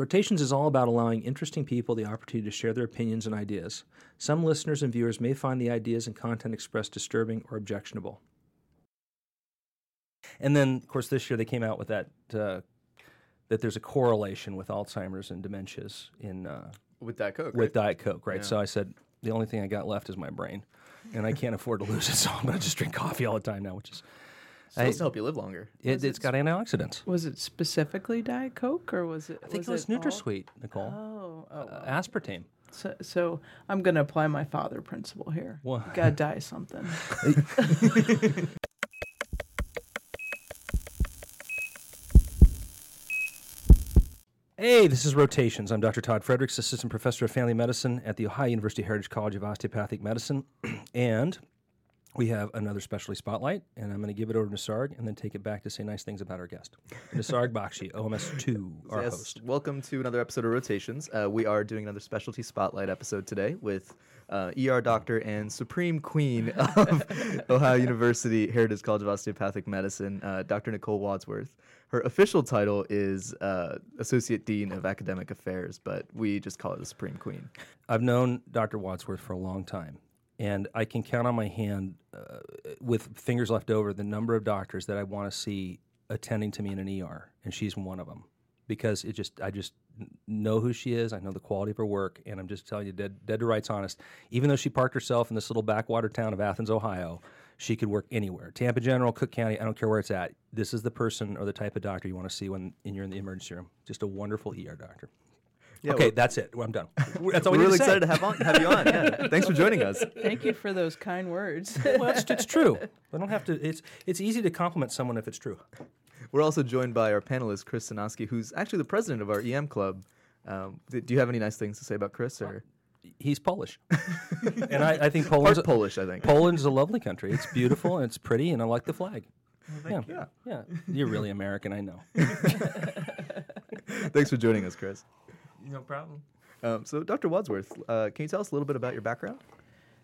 Rotations is all about allowing interesting people the opportunity to share their opinions and ideas. Some listeners and viewers may find the ideas and content expressed disturbing or objectionable. And then, of course, this year they came out with that uh, that there's a correlation with Alzheimer's and dementias in uh, with Diet Coke. with right? Diet Coke, right? Yeah. So I said the only thing I got left is my brain, and I can't afford to lose it, so I'm going to just drink coffee all the time now, which is supposed to help you live longer. it, it's got antioxidants. Was it specifically Diet Coke or was it? I think was it was all- NutraSweet, Nicole. Oh, oh. Uh, aspartame. So, so I'm going to apply my father principle here. What? You gotta die something. Hey, this is Rotations. I'm Dr. Todd Fredericks, Assistant Professor of Family Medicine at The Ohio University Heritage College of Osteopathic Medicine. and we have another specialty spotlight, and I'm going to give it over to Nisarg and then take it back to say nice things about our guest. Nisarg Bakshi, OMS2, our yes, host. welcome to another episode of Rotations. Uh, we are doing another specialty spotlight episode today with uh, ER doctor and supreme queen of Ohio University Heritage College of Osteopathic Medicine, uh, Dr. Nicole Wadsworth. Her official title is uh, Associate Dean of Academic Affairs, but we just call her the Supreme Queen. I've known Dr. Wadsworth for a long time, and I can count on my hand, uh, with fingers left over, the number of doctors that I want to see attending to me in an ER, and she's one of them. Because it just, I just know who she is. I know the quality of her work, and I'm just telling you, dead, dead to rights, honest. Even though she parked herself in this little backwater town of Athens, Ohio, she could work anywhere. Tampa General, Cook County, I don't care where it's at. This is the person or the type of doctor you want to see when you're in the emergency room. Just a wonderful ER doctor. Yeah, okay, we're- that's it. I'm done. That's all we We're really to say. excited to have, on, have you on. Yeah. Thanks for joining us. Thank you for those kind words. well, it's, it's true. I don't have to. It's it's easy to compliment someone if it's true. We're also joined by our panelist, Chris Sanoski, who's actually the president of our EM club. Um, th- do you have any nice things to say about Chris? Or He's Polish, and I, I think part Poland's Polish, I think. Poland's a lovely country. It's beautiful and it's pretty, and I like the flag. thank yeah, yeah. You're really American, I know. Thanks for joining us, Chris. No problem. Um, so, Dr. Wadsworth, uh, can you tell us a little bit about your background?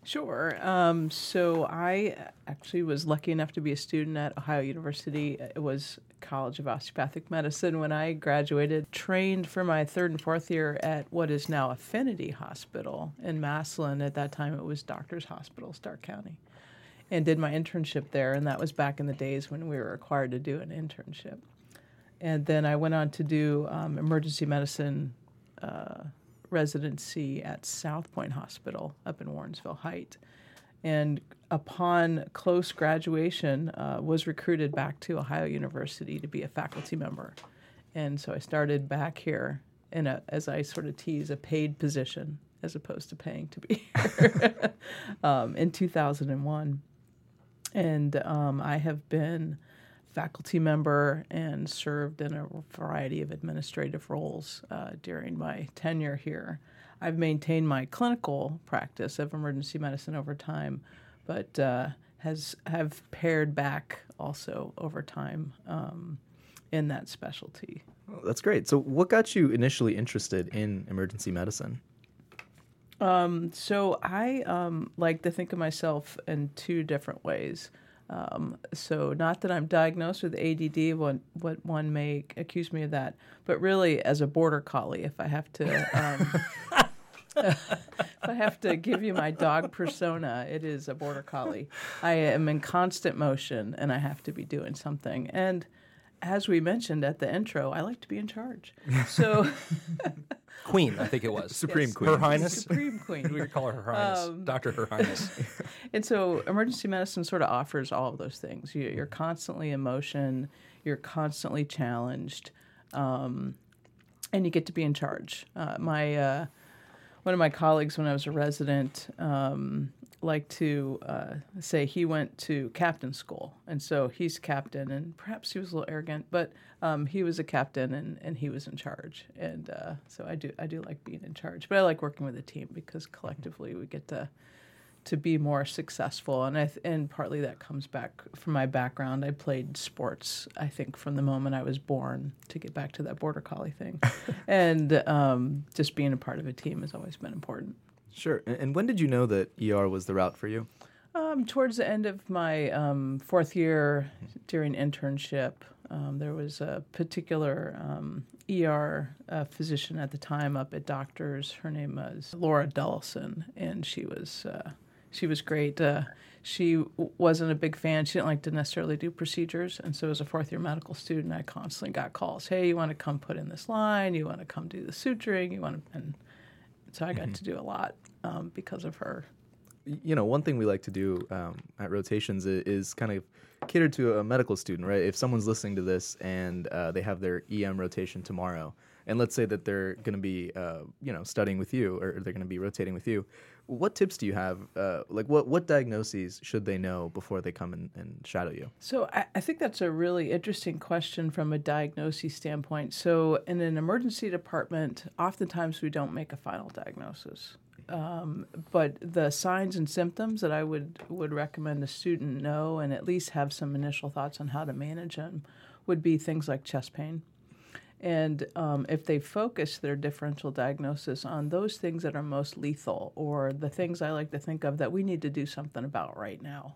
Sure. Um, so I actually was lucky enough to be a student at Ohio University. It was College of Osteopathic Medicine when I graduated. Trained for my third and fourth year at what is now Affinity Hospital in Massillon. At that time, it was Doctors Hospital, Stark County, and did my internship there. And that was back in the days when we were required to do an internship. And then I went on to do um, emergency medicine uh, residency at South Pointe Hospital up in Warrensville Heights, And upon close graduation, uh, was recruited back to Ohio University to be a faculty member. And so I started back here in a, as I sort of tease, a paid position as opposed to paying to be here um, in 2001. And um, I have been faculty member and served in a variety of administrative roles uh, during my tenure here. I've maintained my clinical practice of emergency medicine over time, but uh, has have pared back also over time um, in that specialty. Oh, that's great. So, what got you initially interested in emergency medicine? So I um, like to think of myself in two different ways. Um, so not that I'm diagnosed with ADD, what what one may accuse me of that, but really as a border collie, if I have to. Um, if I have to give you my dog persona, it is a border collie. I am in constant motion and I have to be doing something. And as we mentioned at the intro, I like to be in charge. So Queen, I think it was Supreme Yes. Queen. Her Highness. Supreme Queen. We could call her Her Highness, Doctor Her Highness. And so emergency medicine sort of offers all of those things. You, you're constantly in motion, you're constantly challenged, um, and you get to be in charge. Uh, my uh, one of my colleagues, when I was a resident, um, liked to uh, say he went to captain school, and so he's captain, and perhaps he was a little arrogant, but um, he was a captain and, and he was in charge, and uh, so I do I do like being in charge, but I like working with a team because collectively we get to to be more successful. And I th- and partly that comes back from my background. I played sports I think from the moment I was born to get back to that border collie thing. And um, just being a part of a team has always been important Sure. And, when did you know that ER was the route for you? um, towards the end of my um, fourth year during internship Um, there was a particular um, ER uh, physician at the time up at Doctors. Her name was Laura Dullison, and she was uh, she was great. Uh, she w- wasn't a big fan. She didn't like to necessarily do procedures, and so as a fourth year medical student, I constantly got calls. Hey, you want to come put in this line? You want to come do the suturing? You want to? And so I got Mm-hmm. to do a lot um, because of her. you know, one thing we like to do um, at rotations is, is kind of cater to a medical student, right? If someone's listening to this and uh, they have their EM rotation tomorrow, and let's say that they're going to be, uh, you know, studying with you or they're going to be rotating with you, what tips do you have? Uh, like, what what diagnoses should they know before they come and, and shadow you? So I, I think that's a really interesting question from a diagnosis standpoint. So in an emergency department, oftentimes we don't make a final diagnosis. Um, but the signs and symptoms that I would would recommend a student know and at least have some initial thoughts on how to manage them would be things like chest pain. And um, if they focus their differential diagnosis on those things that are most lethal or the things I like to think of that we need to do something about right now,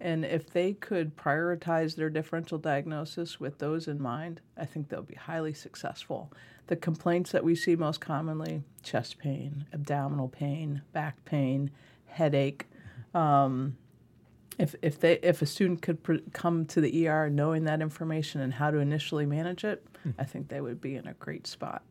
and if they could prioritize their differential diagnosis with those in mind, I think they'll be highly successful. The complaints that we see most commonly chest pain, abdominal pain, back pain, headache. Um, if, if, they, if a student could pr- come to the ER knowing that information and how to initially manage it, I think they would be in a great spot.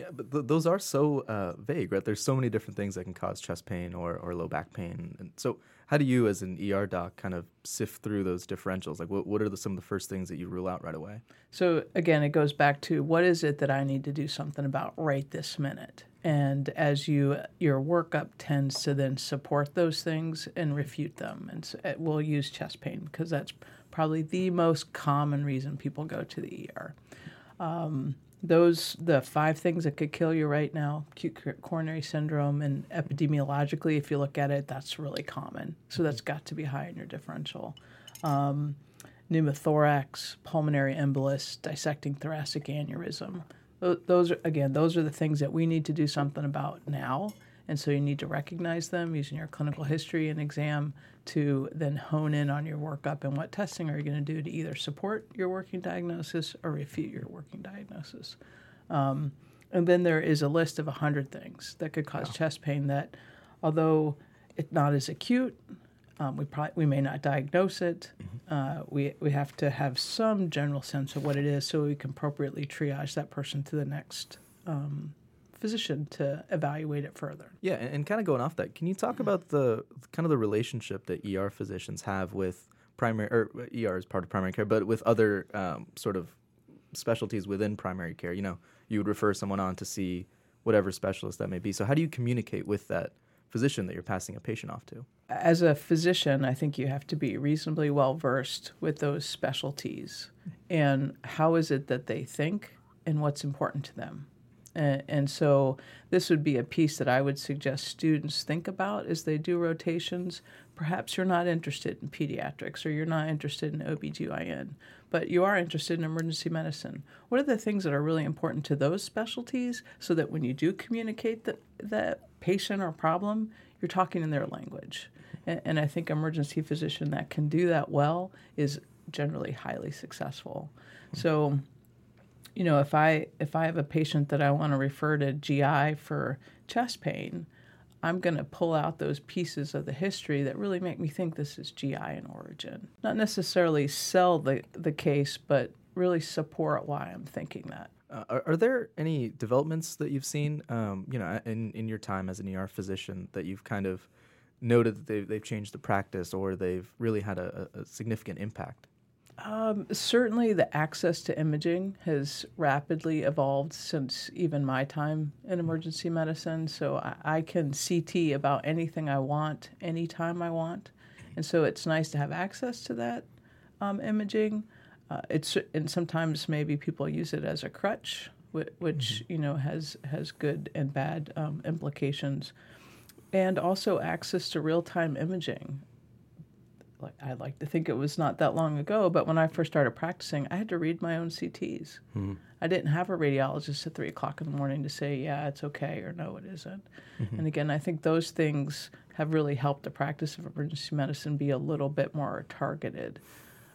Yeah, but th- those are so uh, vague, right? There's so many different things that can cause chest pain or, or low back pain. And so, how do you, as an ER doc, kind of sift through those differentials? Like, what, what are the, some of the first things that you rule out right away? So again, it goes back to what is it that I need to do something about right this minute? And as you your workup tends to then support those things and refute them, and so it, we'll use chest pain because that's probably the most common reason people go to the ER. Um, those the five things that could kill you right now: acute coronary syndrome, and epidemiologically, if you look at it, that's really common. So that's got to be high in your differential. Um, pneumothorax, pulmonary embolus, dissecting thoracic aneurysm. Those are again, those are the things that we need to do something about now, and so you need to recognize them using your clinical history and exam to then hone in on your workup and what testing are you going to do to either support your working diagnosis or refute your working diagnosis. Um, and then there is a list of 100 things that could cause chest pain that, although it's not as acute, um, we probably we may not diagnose it. Uh, we we have to have some general sense of what it is, so we can appropriately triage that person to the next um, physician to evaluate it further. Yeah, and, and kind of going off that, can you talk about the kind of the relationship that ER physicians have with primary or ER is part of primary care, but with other um, sort of specialties within primary care? You know, you would refer someone on to see whatever specialist that may be. So, how do you communicate with that physician that you're passing a patient off to? As a physician, I think you have to be reasonably well versed with those specialties and how is it that they think and what's important to them. And, so this would be a piece that I would suggest students think about as they do rotations. Perhaps you're not interested in pediatrics or you're not interested in OBGYN, but you are interested in emergency medicine. What are the things that are really important to those specialties so that when you do communicate the, that patient or problem, you're talking in their language? And, and I think emergency physician that can do that well is generally highly successful. So you know, if I if I have a patient that I want to refer to GI for chest pain, I'm going to pull out those pieces of the history that really make me think this is GI in origin. Not necessarily sell the the case, but really support why I'm thinking that. Uh, are, are there any developments that you've seen, um, you know, in, in your time as an ER physician that you've kind of noted that they've, they've changed the practice or they've really had a, a significant impact? Um, certainly, the access to imaging has rapidly evolved since even my time in emergency medicine. So I, I can CT about anything I want, anytime I want, and so it's nice to have access to that um, imaging. Uh, it's and sometimes maybe people use it as a crutch, which, which you know has has good and bad um, implications, and also access to real time imaging I like to think it was not that long ago, but when I first started practicing, I had to read my own CTs. I didn't have a radiologist at three o'clock in the morning to say, yeah, it's okay or no, it isn't. And again, I think those things have really helped the practice of emergency medicine be a little bit more targeted.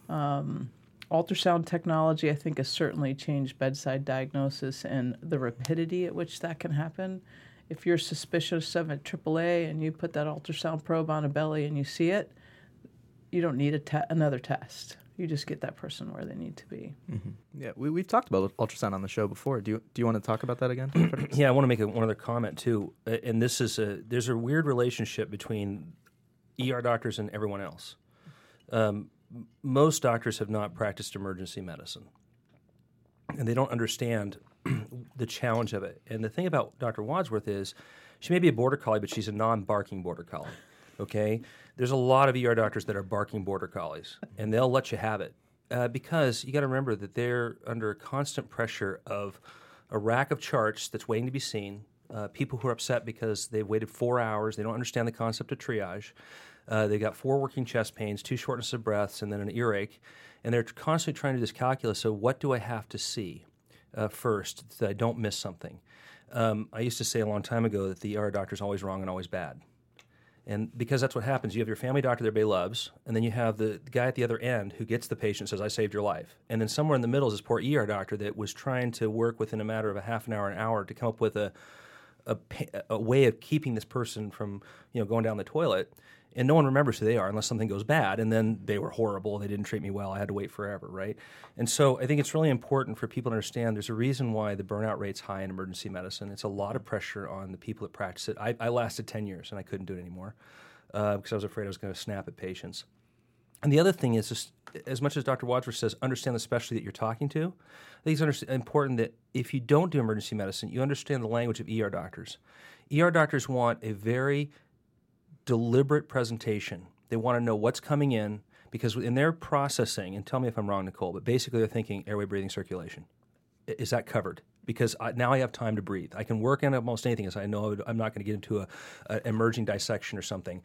Um, ultrasound technology, I think, has certainly changed bedside diagnosis and the rapidity at which that can happen. If you're suspicious of a AAA and you put that ultrasound probe on a belly and you see it, you don't need a te- another test. You just get that person where they need to be. Yeah, we, we've talked about ultrasound on the show before. Do you do you want to talk about that again? Yeah, I want to make a, one other comment too, Uh, and this is a there's a weird relationship between ER doctors and everyone else. Um, most doctors have not practiced emergency medicine, and they don't understand the challenge of it. And the thing about Dr. Wadsworth is, she may be a border collie, but she's a non-barking border collie. Okay, there's a lot of ER doctors that are barking border collies, and they'll let you have it uh, because you got to remember that they're under constant pressure of a rack of charts that's waiting to be seen. Uh, people who are upset because they've waited four hours, they don't understand the concept of triage. Uh, they got four working chest pains, two shortness of breaths, and then an earache, and they're constantly trying to do this calculus. So, what do I have to see uh, first that I don't miss something? Um, I used to say a long time ago that the ER doctor is always wrong and always bad. And because that's what happens, you have your family doctor that everybody loves, and then you have the, guy at the other end who gets the patient says, I saved your life. And then somewhere in the middle is this poor ER doctor that was trying to work within a matter of a half an hour, an hour to come up with a, a, a way of keeping this person from you know going down the toilet. And no one remembers who they are unless something goes bad. And then they were horrible. They didn't treat me well. I had to wait forever, right? And so I think it's really important for people to understand there's a reason why the burnout rate's high in emergency medicine. It's a lot of pressure on the people that practice it. I, I lasted 10 years and I couldn't do it anymore uh, because I was afraid I was going to snap at patients. And the other thing is, just, as much as Dr. Wadsworth says, understand the specialty that you're talking to. I think it's important that if you don't do emergency medicine, you understand the language of ER doctors. ER doctors want a very deliberate presentation. They want to know what's coming in because in their processing, and tell me if I'm wrong, Nicole, but basically they're thinking airway, breathing, circulation. Is that covered? Because I, now I have time to breathe. I can work on almost anything, as I know I'm not going to get into a, emerging dissection or something.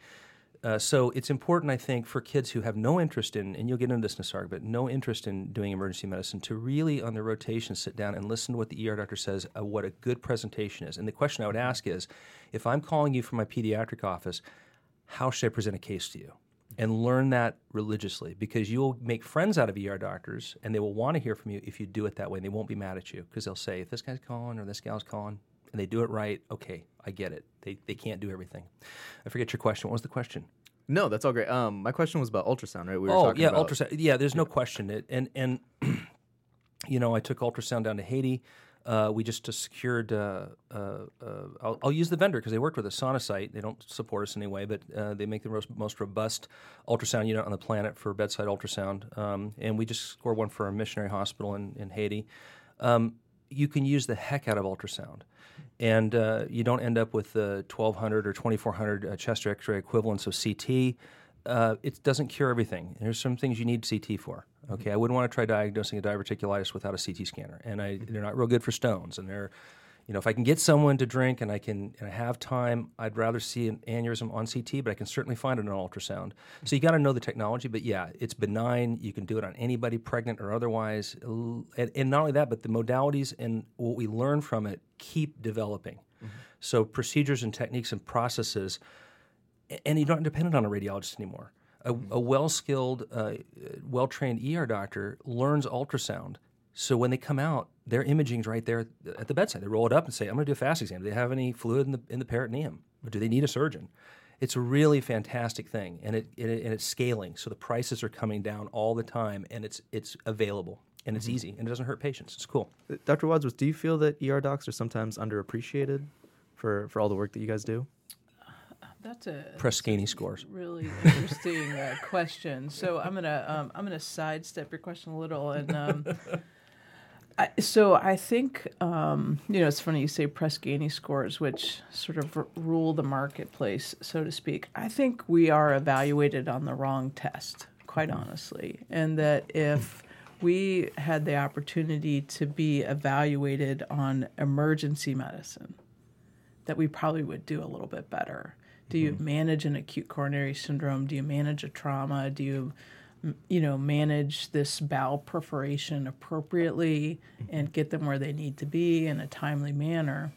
Uh, so it's important, I think, for kids who have no interest in, and you'll get into this, Nisarg, but no interest in doing emergency medicine, to really on their rotation sit down and listen to what the ER doctor says, uh, what a good presentation is. And the question I would ask is, if I'm calling you from my pediatric office, how should I present a case to you? And learn that religiously because you'll make friends out of ER doctors and they will want to hear from you if you do it that way. And they won't be mad at you because they'll say, if this guy's calling or this gal's calling and they do it right, okay, I get it. They, they can't do everything. I forget your question. What was the question? no, that's all great. Um, my question was about ultrasound, right? We were oh talking yeah, about ultrasound. Yeah, there's no question. It, and and you know, I took ultrasound down to Haiti. Uh, we just uh, secured. Uh, uh, uh, I'll, I'll use the vendor because they worked with us, Sonosite. They don't support us anyway, but uh, they make the most, most robust ultrasound unit on the planet for bedside ultrasound. Um, and we just scored one for a missionary hospital in, in Haiti. Um, you can use the heck out of ultrasound, and you don't end up with the 1200 or 2400 uh, chest X-ray equivalents of CT. It doesn't cure everything. There's some things you need CT for. Mm-hmm. Okay, I wouldn't want to try diagnosing a diverticulitis without a CT scanner, and I, they're not real good for stones. And they're, you know, if I can get someone to drink and I can and I have time, I'd rather see an aneurysm on CT, but I can certainly find it on ultrasound. Mm-hmm. So you got to know the technology. But yeah, it's benign. You can do it on anybody, pregnant or otherwise. And, and not only that, but the modalities and what we learn from it keep developing. Mm-hmm. So procedures and techniques and processes and you're not dependent on a radiologist anymore. A, a well-skilled, uh, well-trained ER doctor learns ultrasound, so when they come out, their imaging's right there at the bedside. They roll it up and say, "I'm going to do a fast exam. Do they have any fluid in the in the peritoneum, or do they need a surgeon?" It's a really fantastic thing, and it, it and it's scaling. So the prices are coming down all the time, and it's it's available and it's easy and it doesn't hurt patients. It's cool. Dr. Wadsworth, do you feel that ER docs are sometimes underappreciated for, for all the work that you guys do? That's a Press Ganey scores. really interesting uh, question. So I'm gonna um, I'm gonna sidestep your question a little, and um, I, so I think um, you know it's funny you say Press Ganey scores, which sort of r- rule the marketplace, so to speak. I think we are evaluated on the wrong test, quite honestly, and that if we had the opportunity to be evaluated on emergency medicine, that we probably would do a little bit better. Do you manage an acute coronary syndrome? Do you manage a trauma? Do you, you know, manage this bowel perforation appropriately and get them where they need to be in a timely manner?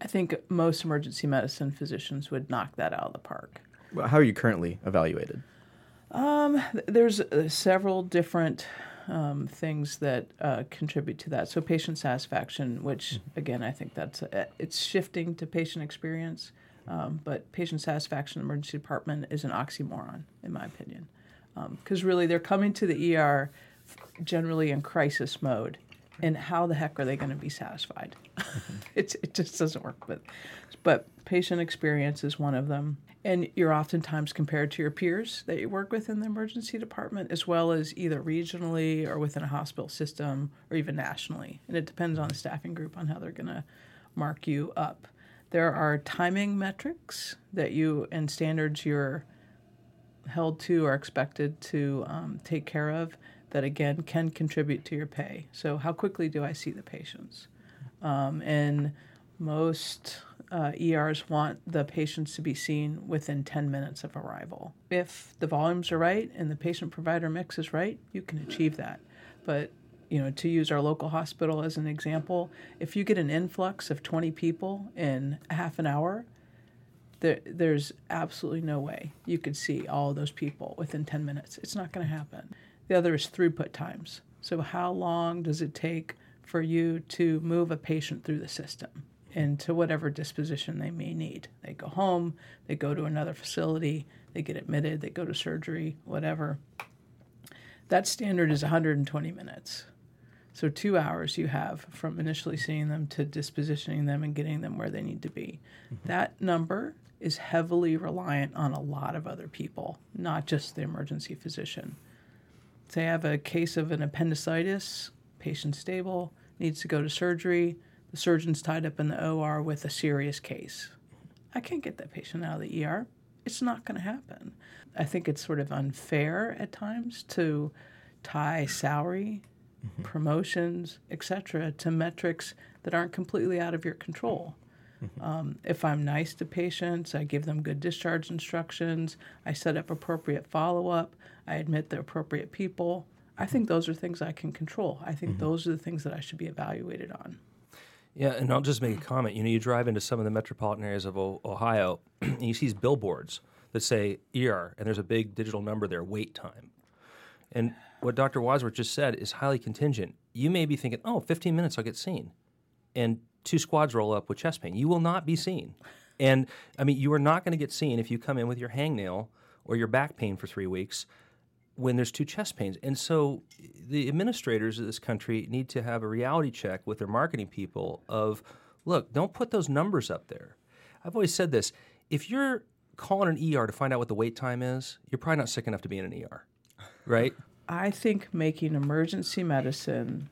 I think most emergency medicine physicians would knock that out of the park. Well, How are you currently evaluated? There's uh, several different um, things that uh, contribute to that. So patient satisfaction, which again I think that's a, it's shifting to patient experience, um, but patient satisfaction in the emergency department is an oxymoron in my opinion, because really they're coming to the ER generally in crisis mode, and how the heck are they going to be satisfied? it's, it just doesn't work. But but patient experience is one of them. And you're oftentimes compared to your peers that you work with in the emergency department, as well as either regionally or within a hospital system or even nationally. And it depends on the staffing group on how they're going to mark you up. There are timing metrics that you and standards you're held to or expected to um, take care of that again can contribute to your pay. So, how quickly do I see the patients? Um, and most uh, ERs want the patients to be seen within 10 minutes of arrival. If the volumes are right and the patient provider mix is right, you can achieve that. But you know, to use our local hospital as an example, if you get an influx of 20 people in half an hour, there, there's absolutely no way you could see all those people within 10 minutes. It's not going to happen. The other is throughput times. So, how long does it take for you to move a patient through the system into whatever disposition they may need? They go home, they go to another facility, they get admitted, they go to surgery, whatever. That standard is 120 minutes. So, two hours you have from initially seeing them to dispositioning them and getting them where they need to be. Mm-hmm. That number is heavily reliant on a lot of other people, not just the emergency physician. Say I have a case of an appendicitis, patient stable, needs to go to surgery, the surgeon's tied up in the OR with a serious case. I can't get that patient out of the ER. It's not going to happen. I think it's sort of unfair at times to tie salary mm-hmm. promotions, etc., to metrics that aren't completely out of your control. Mm-hmm. Um, if I'm nice to patients, I give them good discharge instructions, I set up appropriate follow up, I admit the appropriate people. I think those are things I can control. I think mm-hmm. those are the things that I should be evaluated on. Yeah, and I'll just make a comment. You know, you drive into some of the metropolitan areas of Ohio, and you see these billboards that say ER, and there's a big digital number there, wait time. And what Dr. Wadsworth just said is highly contingent. You may be thinking, oh, 15 minutes, I'll get seen. And two squads roll up with chest pain. You will not be seen. And I mean, you are not going to get seen if you come in with your hangnail or your back pain for three weeks when there's two chest pains. And so the administrators of this country need to have a reality check with their marketing people of, look, don't put those numbers up there. I've always said this if you're calling an ER to find out what the wait time is, you're probably not sick enough to be in an ER, right? I think making emergency medicine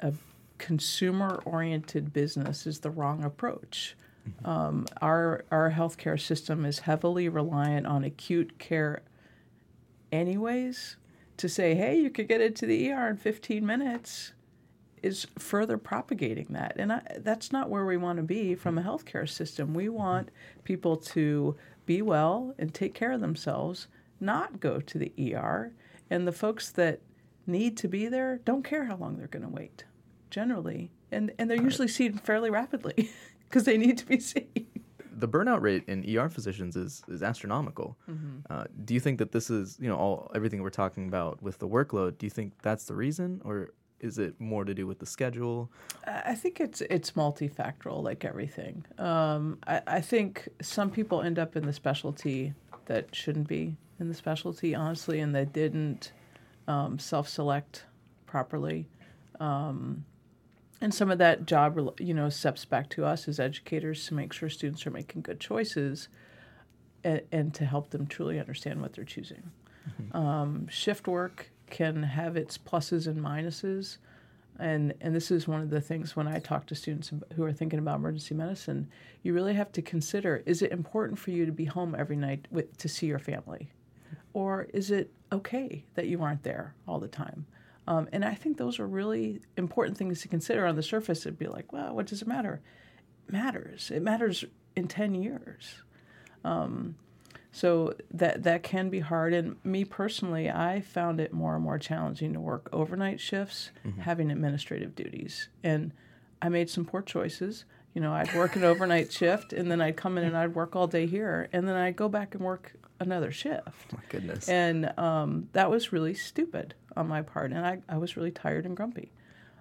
a consumer oriented business is the wrong approach. Mm-hmm. Um, our, our healthcare system is heavily reliant on acute care, anyways. To say, hey, you could get into the ER in 15 minutes is further propagating that. And I, that's not where we want to be from a healthcare system. We mm-hmm. want people to be well and take care of themselves, not go to the ER and the folks that need to be there don't care how long they're going to wait, generally. And, and they're usually seen fairly rapidly because they need to be seen. The burnout rate in ER physicians is, is astronomical. Mm-hmm. Uh, do you think that this is, you know, all everything we're talking about with the workload? Do you think that's the reason, or is it more to do with the schedule? I think it's it's multifactorial, like everything. Um, I, I, think some people end up in the specialty that shouldn't be in the specialty, honestly, and they didn't um, self select properly. Um, and some of that job, you know, steps back to us as educators to make sure students are making good choices and, and to help them truly understand what they're choosing. Mm-hmm. Um, shift work can have its pluses and minuses. And, and this is one of the things when I talk to students who are thinking about emergency medicine, you really have to consider is it important for you to be home every night with, to see your family? Or is it okay that you aren't there all the time? Um, and I think those are really important things to consider on the surface. It'd be like, well, what does it matter? It matters. It matters in 10 years. Um, so that that can be hard. And me personally, I found it more and more challenging to work overnight shifts, mm-hmm. having administrative duties. And I made some poor choices. You know, I'd work an overnight shift, and then I'd come in and I'd work all day here, and then I'd go back and work another shift. My goodness. And um, that was really stupid. on my part, and I, I was really tired and grumpy.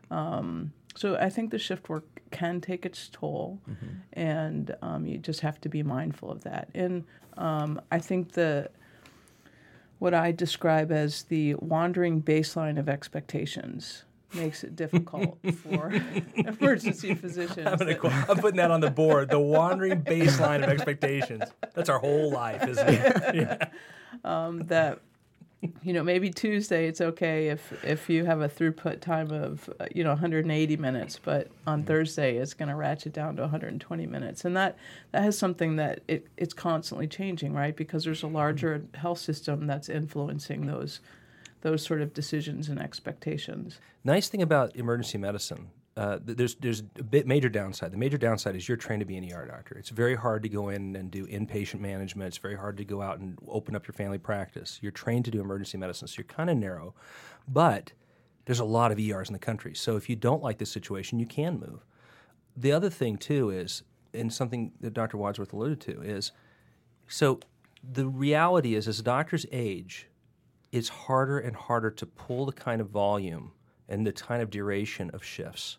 Um, so I think the shift work can take its toll, and um, you just have to be mindful of that. And um, I think the what I describe as the wandering baseline of expectations makes it difficult for emergency physicians. I'm, that- I'm putting that on the board. The wandering baseline of expectations. That's our whole life, isn't it? Yeah. um, that you know maybe Tuesday it's okay if if you have a throughput time of uh, you know 180 minutes, but on Thursday it's going to ratchet down to 120 minutes, and that that has something that it, it's constantly changing, right? Because there's a larger health system that's influencing those those sort of decisions and expectations. Nice thing about emergency medicine, uh, there's there's a bit major downside. The major downside is you're trained to be an ER doctor. It's very hard to go in and do inpatient management. It's very hard to go out and open up your family practice. You're trained to do emergency medicine, so you're kind of narrow. But there's a lot of ERs in the country, so if you don't like the situation, you can move. The other thing too is, and something that Dr. Wadsworth alluded to is, so the reality is, as doctors age, it's harder and harder to pull the kind of volume and the kind of duration of shifts.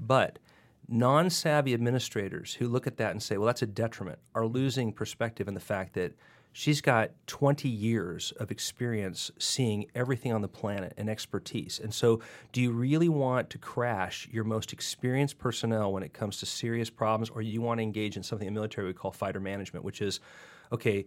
But non savvy administrators who look at that and say, well, that's a detriment, are losing perspective in the fact that she's got 20 years of experience seeing everything on the planet and expertise. And so, do you really want to crash your most experienced personnel when it comes to serious problems, or you want to engage in something the military would call fighter management, which is, okay,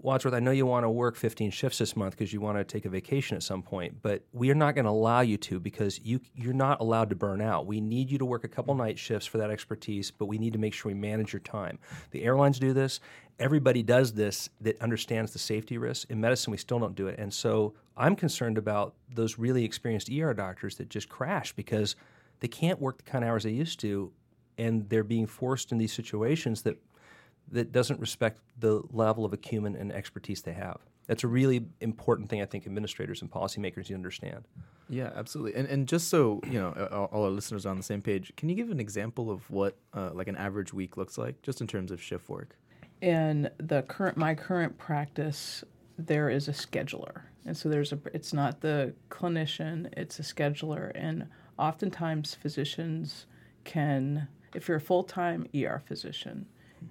Wadsworth, I know you want to work 15 shifts this month because you want to take a vacation at some point, but we are not going to allow you to because you you're not allowed to burn out. We need you to work a couple night shifts for that expertise, but we need to make sure we manage your time. The airlines do this. Everybody does this that understands the safety risks. In medicine, we still don't do it. And so I'm concerned about those really experienced ER doctors that just crash because they can't work the kind of hours they used to, and they're being forced in these situations that that doesn't respect the level of acumen and expertise they have. That's a really important thing I think administrators and policymakers need to understand. Yeah, absolutely. And and just so you know, all, all our listeners are on the same page, can you give an example of what uh, like an average week looks like, just in terms of shift work? in the current my current practice there is a scheduler and so there's a it's not the clinician it's a scheduler and oftentimes physicians can if you're a full-time er physician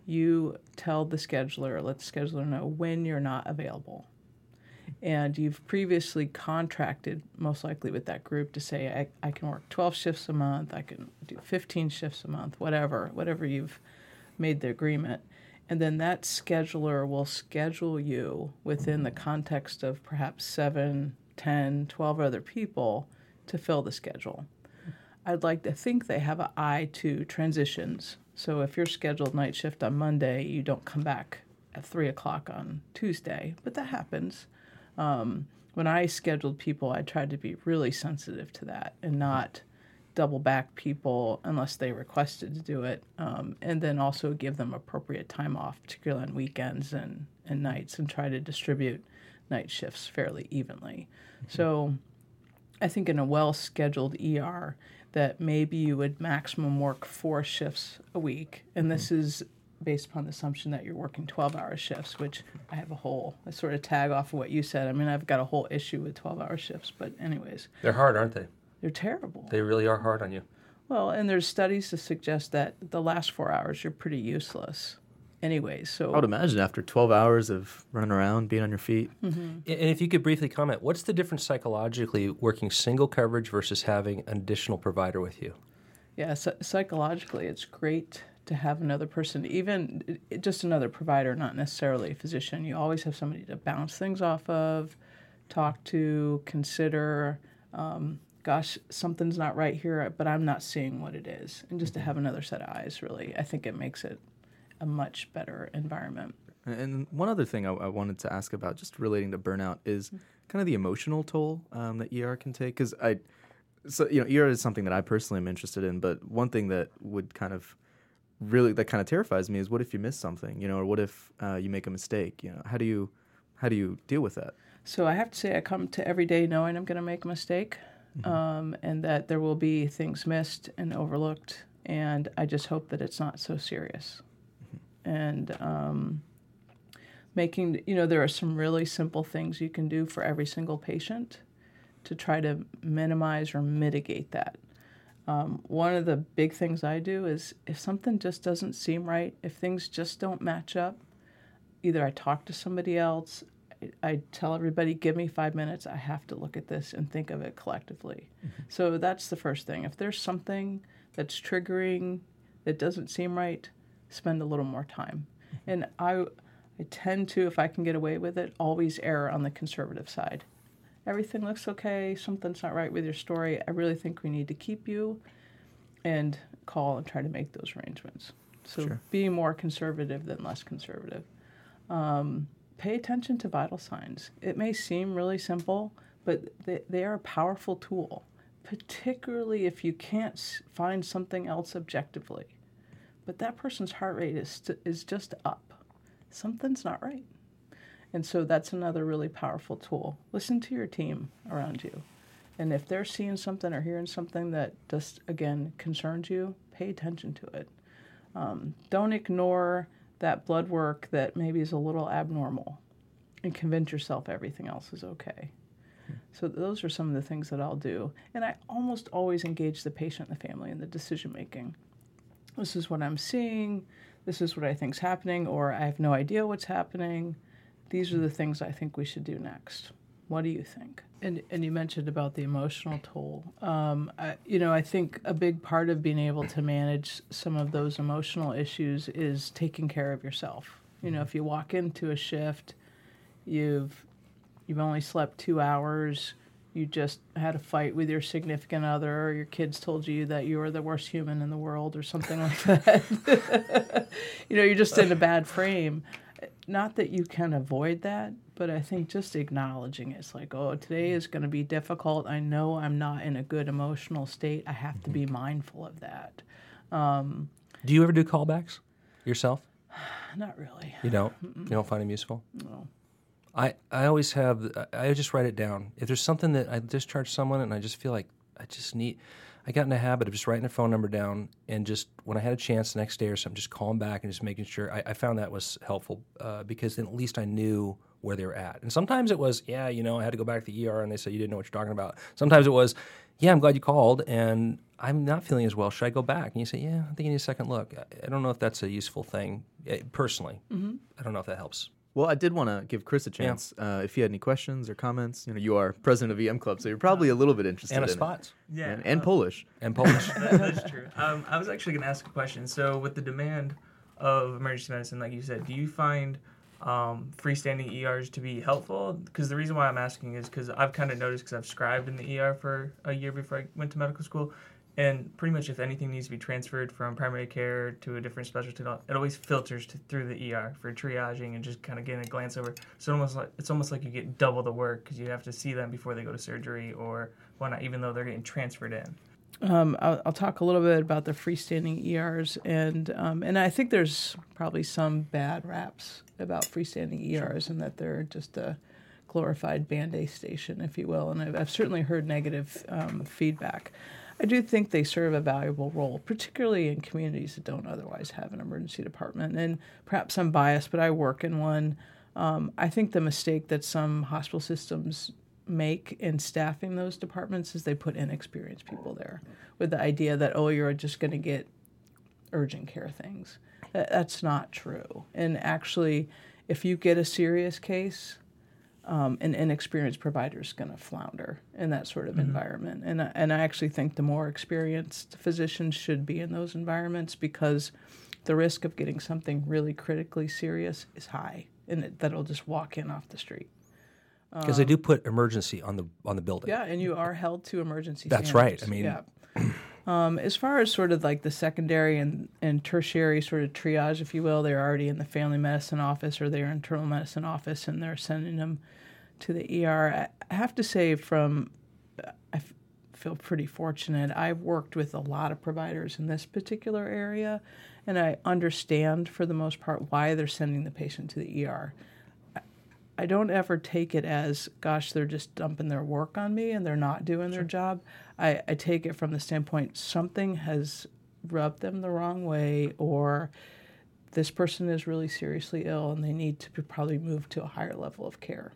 you tell the scheduler let the scheduler know when you're not available. And you've previously contracted most likely with that group to say I, I can work 12 shifts a month i can do 15 shifts a month whatever whatever you've made the agreement. And then that scheduler will schedule you within the context of perhaps 7 10 12 other people to fill the schedule. I'd like to think they have an eye to transitions so if you're scheduled night shift on monday you don't come back at 3 o'clock on tuesday but that happens um, when I scheduled people, I tried to be really sensitive to that and not double back people unless they requested to do it, um, and then also give them appropriate time off, particularly on weekends and, and nights, and try to distribute night shifts fairly evenly. So I think in a well scheduled ER, that maybe you would maximum work four shifts a week, and mm-hmm. this is based upon the assumption that you're working 12 hour shifts, which I have a whole I sort of tag off of what you said. I mean, I've got a whole issue with 12 hour shifts, but anyways, They're hard, aren't they? they're terrible. They really are hard on you. Well, and there's studies to suggest that the last four hours you're pretty useless. Anyways, so I would imagine after 12 hours of running around, being on your feet. And if you could briefly comment, what's the difference psychologically working single coverage versus having an additional provider with you? Yeah, psy- psychologically, it's great to have another person, even just another provider, not necessarily a physician. You always have somebody to bounce things off of, talk to, consider. Um, gosh, something's not right here, but I'm not seeing what it is. And just to have another set of eyes, really, I think it makes it a much better environment. And one other thing I, I wanted to ask about, just relating to burnout, is kind of the emotional toll um, that ER can take. Because I, so you know, ER is something that I personally am interested in. But one thing that would kind of really that kind of terrifies me is what if you miss something, you know, or what if uh, you make a mistake? You know, how do you how do you deal with that? So I have to say, I come to every day knowing I'm going to make a mistake, um, and that there will be things missed and overlooked, and I just hope that it's not so serious. And um, making, you know, there are some really simple things you can do for every single patient to try to minimize or mitigate that. Um, one of the big things I do is if something just doesn't seem right, if things just don't match up, either I talk to somebody else, I, I tell everybody, give me five minutes, I have to look at this and think of it collectively. So that's the first thing. If there's something that's triggering, that doesn't seem right, spend a little more time. And I, I tend to, if I can get away with it, always err on the conservative side. Everything looks okay, something's not right with your story. I really think we need to keep you and call and try to make those arrangements. So Sure. be more conservative than less conservative. Um, pay attention to vital signs. It may seem really simple, but they, they are a powerful tool, particularly if you can't find something else objectively. But that person's heart rate is, st- is just up. Something's not right. And so that's another really powerful tool. Listen to your team around you. And if they're seeing something or hearing something that just, again, concerns you, pay attention to it. Um, don't ignore that blood work that maybe is a little abnormal and convince yourself everything else is okay. So those are some of the things that I'll do. And I almost always engage the patient and the family in the decision making. This is what I'm seeing. This is what I think's happening, or I have no idea what's happening. These are the things I think we should do next. What do you think? And and you mentioned about the emotional toll. Um, I, you know, I think a big part of being able to manage some of those emotional issues is taking care of yourself. You know, if you walk into a shift, you've you've only slept two hours, you just had a fight with your significant other, or your kids told you that you were the worst human in the world, or something like that. you know, you're just in a bad frame. Not that you can avoid that, but I think just acknowledging it. it's like, oh, today is going to be difficult. I know I'm not in a good emotional state. I have to be mm-hmm. mindful of that. Um, do you ever do callbacks yourself? Not really. You don't. You don't find them useful. No. I, I always have I just write it down. If there's something that I discharge someone and I just feel like I just need I got in the habit of just writing their phone number down and just when I had a chance the next day or something, just calling back and just making sure. I, I found that was helpful uh, because then at least I knew where they were at. And sometimes it was, yeah, you know, I had to go back to the ER and they said you didn't know what you're talking about. Sometimes it was, yeah, I'm glad you called and I'm not feeling as well. Should I go back? And you say, yeah, I think you need a second look. I, I don't know if that's a useful thing eh, personally. I don't know if that helps. Well, I did want to give Chris a chance. Uh, if he had any questions or comments, you know, you are president of EM Club, so you're probably a little bit interested And a in spots it. Yeah, and, and uh, Polish. and Polish. that, that's true. Um, I was actually going to ask a question. So, with the demand of emergency medicine, like you said, do you find um, freestanding ERs to be helpful? Because the reason why I'm asking is because I've kind of noticed because I've scribed in the ER for a year before I went to medical school, and pretty much if anything needs to be transferred from primary care to a different specialty, it always filters to, through the ER for triaging and just kind of getting a glance over. So almost like it's almost like you get double the work because you have to see them before they go to surgery or whatnot, even though they're getting transferred in. Um, I'll, I'll talk a little bit about the freestanding ERs, and um, and I think there's probably some bad raps about freestanding ERs, and that they're just a glorified band aid station, if you will. And I've, I've certainly heard negative um, feedback. I do think they serve a valuable role, particularly in communities that don't otherwise have an emergency department. And perhaps I'm biased, but I work in one. Um, I think the mistake that some hospital systems make in staffing those departments is they put inexperienced people there with the idea that, oh, you're just going to get urgent care things. That, that's not true. And actually, if you get a serious case, um, an inexperienced provider is going to flounder in that sort of environment. And I, and I actually think the more experienced physicians should be in those environments because the risk of getting something really critically serious is high, and it, that'll just walk in off the street. because they do put emergency on the on the building. Yeah, and you are held to emergency. That's right. I mean, yeah. Um, as far as sort of like the secondary and, and tertiary sort of triage, if you will, they're already in the family medicine office or their internal medicine office, and they're sending them to the ER. I have to say, from I f- feel pretty fortunate. I've worked with a lot of providers in this particular area, and I understand for the most part why they're sending the patient to the ER. I don't ever take it as, gosh, they're just dumping their work on me and they're not doing their job. I, I take it from the standpoint something has rubbed them the wrong way, or this person is really seriously ill and they need to be probably move to a higher level of care.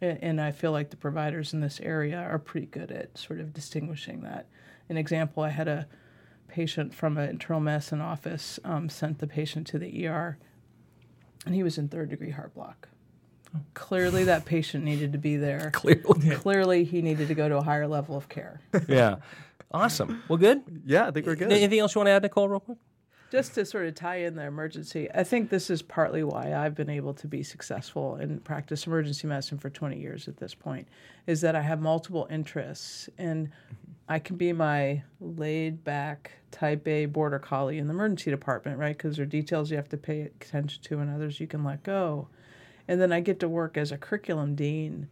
And I feel like the providers in this area are pretty good at sort of distinguishing that. An example, I had a patient from an internal medicine office um, sent the patient to the ER, and he was in third degree heart block. Clearly, that patient needed to be there. Clearly. Clearly, he needed to go to a higher level of care. yeah. Awesome. Well, good. Yeah, I think we're good. Anything else you want to add, Nicole, real quick? Just to sort of tie in the emergency, I think this is partly why I've been able to be successful and practice emergency medicine for 20 years at this point, is that I have multiple interests and I can be my laid back type A border collie in the emergency department, right? Because there are details you have to pay attention to and others you can let go. And then I get to work as a curriculum dean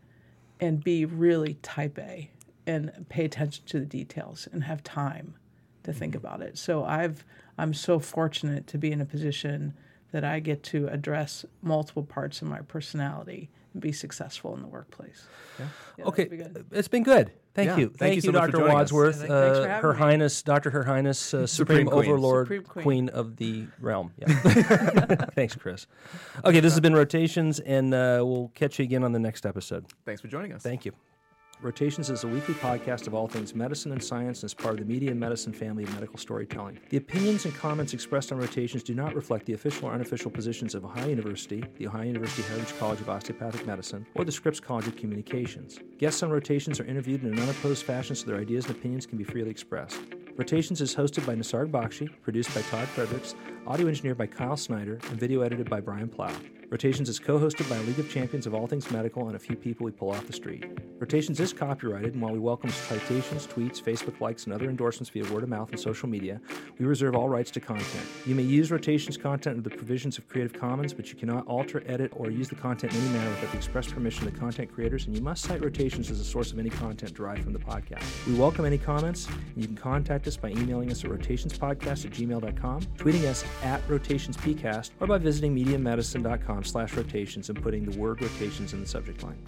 and be really type A and pay attention to the details and have time to think mm-hmm. about it. So I've I'm so fortunate to be in a position that I get to address multiple parts of my personality and be successful in the workplace. Yeah, that'd Okay, it's been good. Thank Yeah, you. thank you so much Dr. Wadsworth, Yeah, thank- thanks for uh, Her me. Highness, Dr. Her Highness, uh, Supreme, Supreme Queen. Overlord, Supreme Queen. Queen of the realm. Yeah. Thanks, Chris. Okay, this has been Rotations, and uh, we'll catch you again on the next episode. Thanks for joining us. Thank you. Rotations is a weekly podcast of all things medicine and science and is part of the Media and Medicine family of medical storytelling. The opinions and comments expressed on Rotations do not reflect the official or unofficial positions of Ohio University, the Ohio University Heritage College of Osteopathic Medicine, or the Scripps College of Communications. Guests on Rotations are interviewed in an unopposed fashion so their ideas and opinions can be freely expressed. Rotations is hosted by Nisarg Bakshi, produced by Todd Fredericks, audio engineered by Kyle Snyder, and video edited by Brian Plow. Rotations is co hosted by a League of Champions of all things medical and a few people we pull off the street. Rotations is copyrighted, and while we welcome citations, tweets, Facebook likes, and other endorsements via word of mouth and social media, we reserve all rights to content. You may use Rotations content under the provisions of Creative Commons, but you cannot alter, edit, or use the content in any manner without the express permission of the content creators, and you must cite Rotations as a source of any content derived from the podcast. We welcome any comments, and you can contact us by emailing us at rotationspodcast at gmail.com, tweeting us at rotationspcast, or by visiting mediamedicine.com slash rotations and putting the word rotations in the subject line.